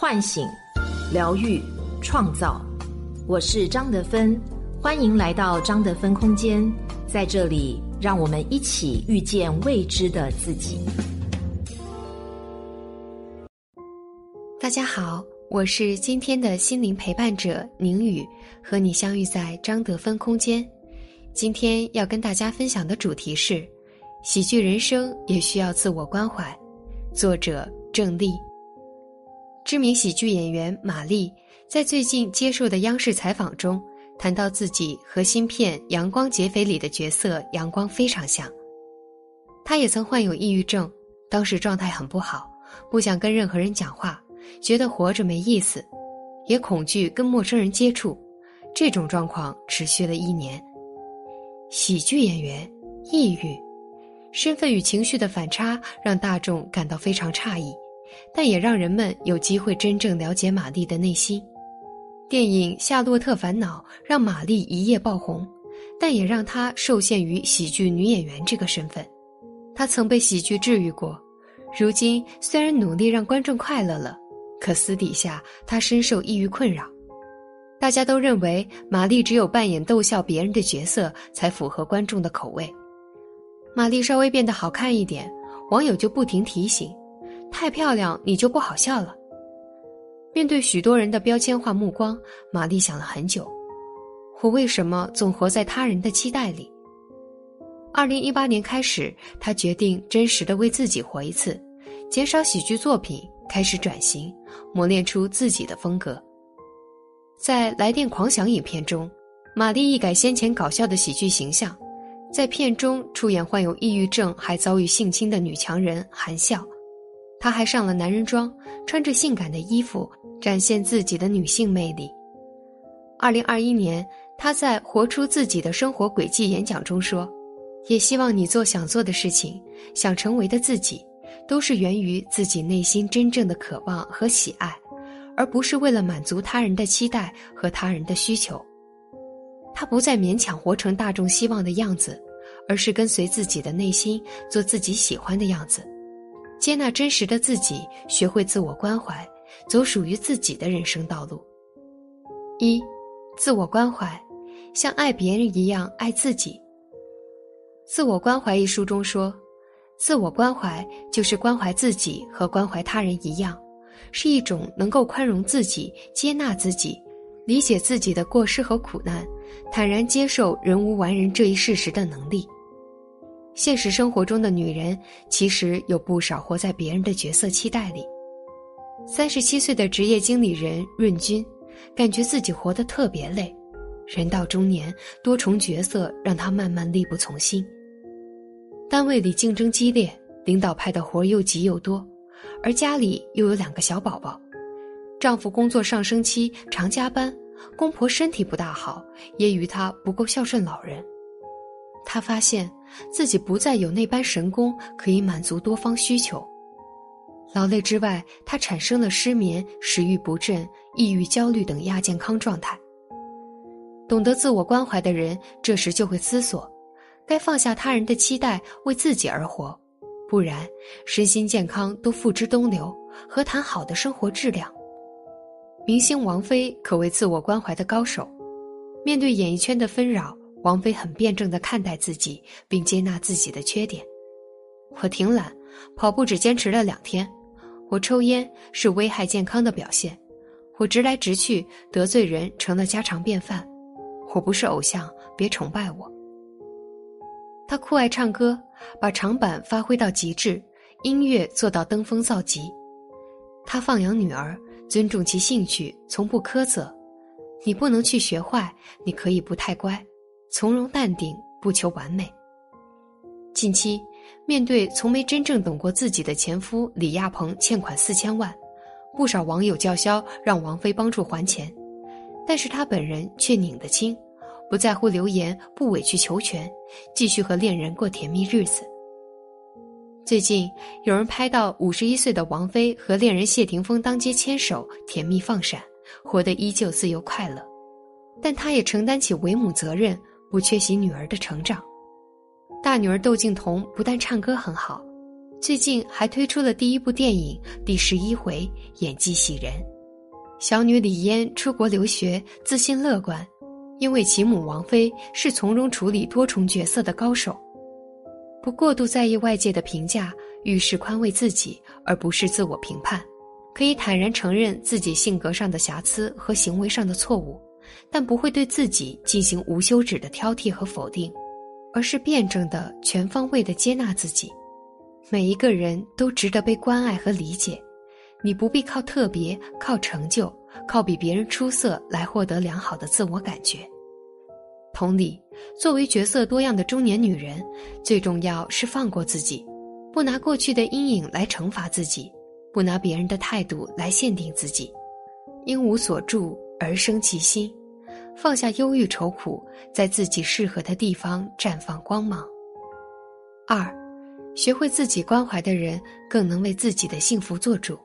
唤醒、疗愈、创造。我是张德芬，欢迎来到张德芬空间，在这里，让我们一起遇见未知的自己。大家好，我是今天的心灵陪伴者宁宇，和你相遇在张德芬空间。今天要跟大家分享的主题是：喜剧人生也需要自我关怀。作者郑丽。知名喜剧演员马丽在最近接受的央视采访中谈到自己和新片《阳光劫匪》里的角色阳光非常像。她也曾患有抑郁症，当时状态很不好，不想跟任何人讲话，觉得活着没意思，也恐惧跟陌生人接触。这种状况持续了一年。喜剧演员抑郁，身份与情绪的反差让大众感到非常诧异。但也让人们有机会真正了解玛丽的内心。电影《夏洛特烦恼》让玛丽一夜爆红，但也让她受限于喜剧女演员这个身份。她曾被喜剧治愈过，如今虽然努力让观众快乐了，可私底下她深受抑郁困扰。大家都认为玛丽只有扮演逗笑别人的角色才符合观众的口味。玛丽稍微变得好看一点，网友就不停提醒。太漂亮，你就不好笑了。面对许多人的标签化目光，玛丽想了很久：我为什么总活在他人的期待里？二零一八年开始，她决定真实的为自己活一次，减少喜剧作品，开始转型，磨练出自己的风格。在《来电狂想》影片中，玛丽一改先前搞笑的喜剧形象，在片中出演患有抑郁症还遭遇性侵的女强人韩笑。她还上了男人装，穿着性感的衣服，展现自己的女性魅力。二零二一年，她在《活出自己的生活轨迹》演讲中说：“也希望你做想做的事情，想成为的自己，都是源于自己内心真正的渴望和喜爱，而不是为了满足他人的期待和他人的需求。”她不再勉强活成大众希望的样子，而是跟随自己的内心，做自己喜欢的样子。接纳真实的自己，学会自我关怀，走属于自己的人生道路。一，自我关怀，像爱别人一样爱自己。《自我关怀》一书中说，自我关怀就是关怀自己和关怀他人一样，是一种能够宽容自己、接纳自己、理解自己的过失和苦难，坦然接受人无完人这一事实的能力。现实生活中的女人其实有不少活在别人的角色期待里。三十七岁的职业经理人润君，感觉自己活得特别累，人到中年，多重角色让她慢慢力不从心。单位里竞争激烈，领导派的活又急又多，而家里又有两个小宝宝，丈夫工作上升期常加班，公婆身体不大好，也与她不够孝顺老人。他发现。自己不再有那般神功可以满足多方需求，劳累之外，他产生了失眠、食欲不振、抑郁、焦虑等亚健康状态。懂得自我关怀的人，这时就会思索：该放下他人的期待，为自己而活，不然身心健康都付之东流，何谈好的生活质量？明星王菲可谓自我关怀的高手，面对演艺圈的纷扰。王菲很辩证的看待自己，并接纳自己的缺点。我挺懒，跑步只坚持了两天。我抽烟是危害健康的表现。我直来直去，得罪人成了家常便饭。我不是偶像，别崇拜我。他酷爱唱歌，把长板发挥到极致，音乐做到登峰造极。他放养女儿，尊重其兴趣，从不苛责。你不能去学坏，你可以不太乖。从容淡定，不求完美。近期，面对从没真正懂过自己的前夫李亚鹏欠款四千万，不少网友叫嚣让王菲帮助还钱，但是他本人却拧得清，不在乎流言，不委曲求全，继续和恋人过甜蜜日子。最近有人拍到五十一岁的王菲和恋人谢霆锋当街牵手，甜蜜放闪，活得依旧自由快乐，但她也承担起为母责任。不缺席女儿的成长，大女儿窦靖童不但唱歌很好，最近还推出了第一部电影《第十一回》，演技喜人。小女李嫣出国留学，自信乐观，因为其母王菲是从容处理多重角色的高手，不过度在意外界的评价，遇事宽慰自己，而不是自我评判，可以坦然承认自己性格上的瑕疵和行为上的错误，但不会对自己进行无休止的挑剔和否定，而是辩证的、全方位的接纳自己。每一个人都值得被关爱和理解。你不必靠特别、靠成就、靠比别人出色来获得良好的自我感觉。同理，作为角色多样的中年女人，最重要是放过自己，不拿过去的阴影来惩罚自己，不拿别人的态度来限定自己。因无所住而生其心，放下忧郁愁苦，在自己适合的地方绽放光芒。二，学会自己关怀的人，更能为自己的幸福做主。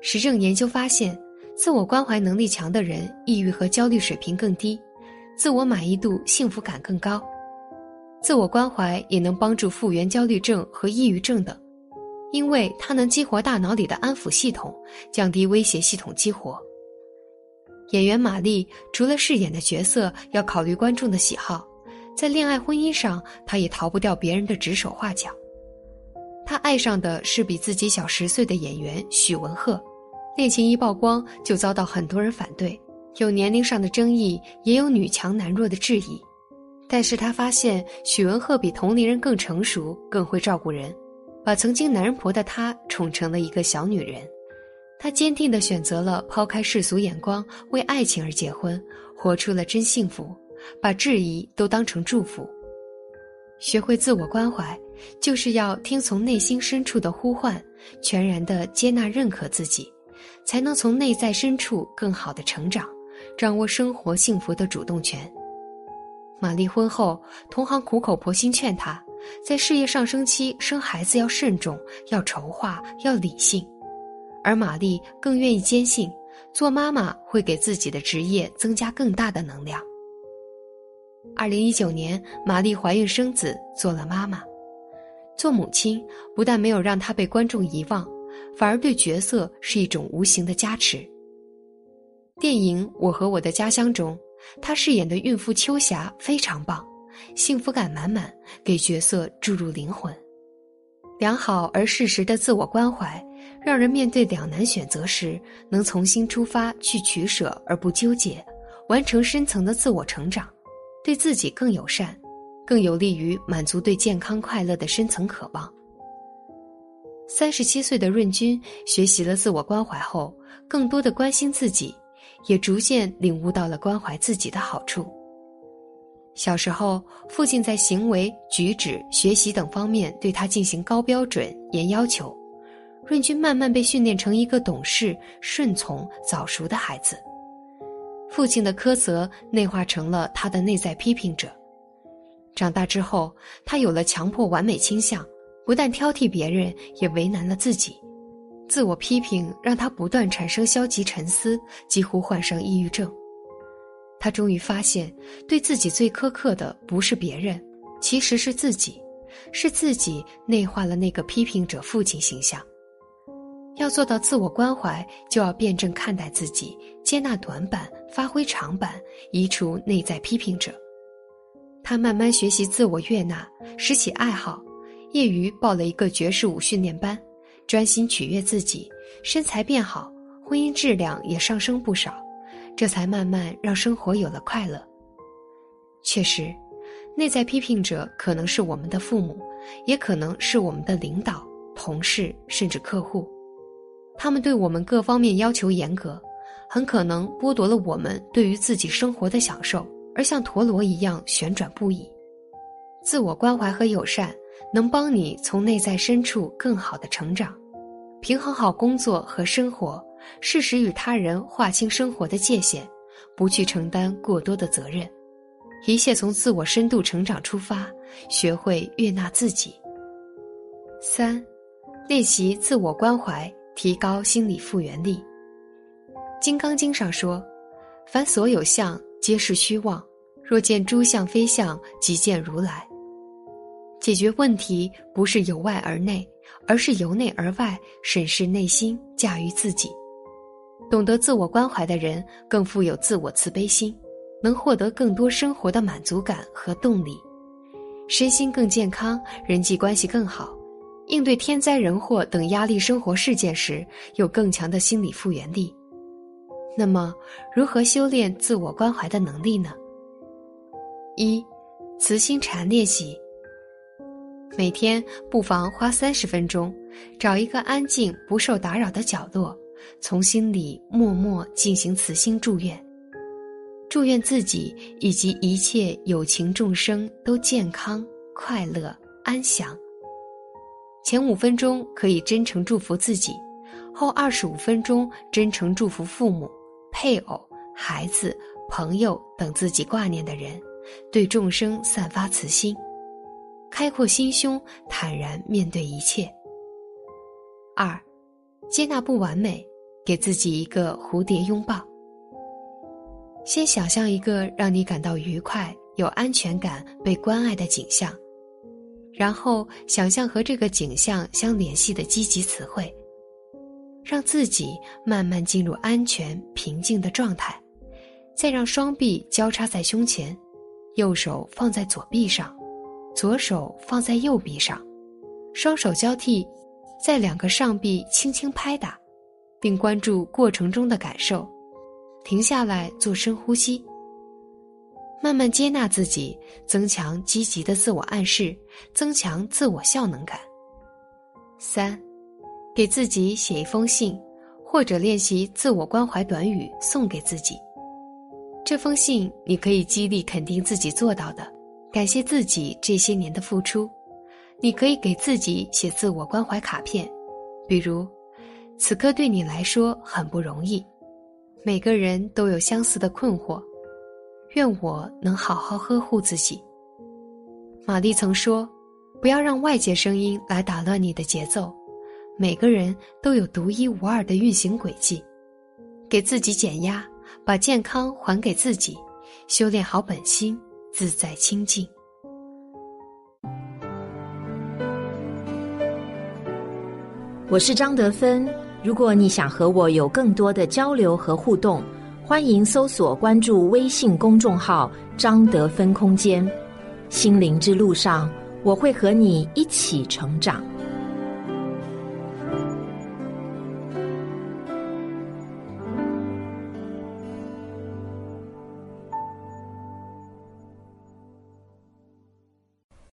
实证研究发现，自我关怀能力强的人，抑郁和焦虑水平更低，自我满意度、幸福感更高。自我关怀也能帮助复原焦虑症和抑郁症等，因为它能激活大脑里的安抚系统，降低威胁系统激活。演员马丽除了饰演的角色要考虑观众的喜好，在恋爱婚姻上，她也逃不掉别人的指手画脚。她爱上的是比自己小十岁的演员许文赫。恋情一曝光，就遭到很多人反对，有年龄上的争议，也有女强男弱的质疑。但是他发现许文赫比同龄人更成熟，更会照顾人，把曾经男人婆的他宠成了一个小女人。他坚定地选择了抛开世俗眼光，为爱情而结婚，活出了真幸福，把质疑都当成祝福。学会自我关怀，就是要听从内心深处的呼唤，全然的接纳认可自己。才能从内在深处更好的成长，掌握生活幸福的主动权。玛丽婚后，同行苦口婆心劝她，在事业上升期生孩子要慎重，要筹划，要理性。而玛丽更愿意坚信，做妈妈会给自己的职业增加更大的能量。二零一九年，玛丽怀孕生子，做了妈妈。做母亲不但没有让她被观众遗忘。反而对角色是一种无形的加持。电影《我和我的家乡》中，她饰演的孕妇秋霞非常棒，幸福感满满，给角色注入灵魂。良好而适时的自我关怀，让人面对两难选择时能从新出发去取舍而不纠结，完成深层的自我成长，对自己更友善，更有利于满足对健康快乐的深层渴望。三十七岁的润君学习了自我关怀后，更多的关心自己，也逐渐领悟到了关怀自己的好处。小时候，父亲在行为、举止、学习等方面对他进行高标准、严要求，润君慢慢被训练成一个懂事、顺从、早熟的孩子。父亲的苛责内化成了他的内在批评者。长大之后，他有了强迫完美倾向。不但挑剔别人，也为难了自己。自我批评让他不断产生消极沉思，几乎患上抑郁症。他终于发现，对自己最苛刻的不是别人，其实是自己，是自己内化了那个批评者父亲形象。要做到自我关怀，就要辩证看待自己，接纳短板，发挥长板，移除内在批评者。他慢慢学习自我悦纳，拾起爱好。业余报了一个爵士舞训练班，专心取悦自己，身材变好，婚姻质量也上升不少，这才慢慢让生活有了快乐。确实，内在批评者可能是我们的父母，也可能是我们的领导、同事，甚至客户，他们对我们各方面要求严格，很可能剥夺了我们对于自己生活的享受，而像陀螺一样旋转不已。自我关怀和友善。能帮你从内在深处更好的成长，平衡好工作和生活，适时与他人划清生活的界限，不去承担过多的责任，一切从自我深度成长出发，学会悦纳自己。三，练习自我关怀，提高心理复原力。《金刚经》上说：“凡所有相，皆是虚妄；若见诸相非相，即见如来。”解决问题不是由外而内，而是由内而外审视内心，驾驭自己。懂得自我关怀的人更富有自我慈悲心，能获得更多生活的满足感和动力，身心更健康，人际关系更好，应对天灾人祸等压力生活事件时有更强的心理复原力。那么，如何修炼自我关怀的能力呢？一，慈心禅练习。每天不妨花三十分钟，找一个安静、不受打扰的角落，从心里默默进行慈心祝愿。祝愿自己以及一切有情众生都健康、快乐、安详。前五分钟可以真诚祝福自己，后二十五分钟真诚祝福父母、配偶、孩子、朋友等自己挂念的人，对众生散发慈心。开阔心胸，坦然面对一切。二，接纳不完美，给自己一个蝴蝶拥抱。先想象一个让你感到愉快、有安全感、被关爱的景象，然后想象和这个景象相联系的积极词汇，让自己慢慢进入安全、平静的状态，再让双臂交叉在胸前，右手放在左臂上。左手放在右臂上，双手交替，在两个上臂轻轻拍打，并关注过程中的感受。停下来做深呼吸，慢慢接纳自己，增强积极的自我暗示，增强自我效能感。三，给自己写一封信，或者练习自我关怀短语送给自己。这封信你可以激励肯定自己做到的。感谢自己这些年的付出，你可以给自己写自我关怀卡片，比如，此刻对你来说很不容易，每个人都有相似的困惑，愿我能好好呵护自己。玛丽曾说：“不要让外界声音来打乱你的节奏，每个人都有独一无二的运行轨迹，给自己减压，把健康还给自己，修炼好本心。”自在清净。我是张德芬。如果你想和我有更多的交流和互动，欢迎搜索关注微信公众号“张德芬空间”。心灵之路上，我会和你一起成长。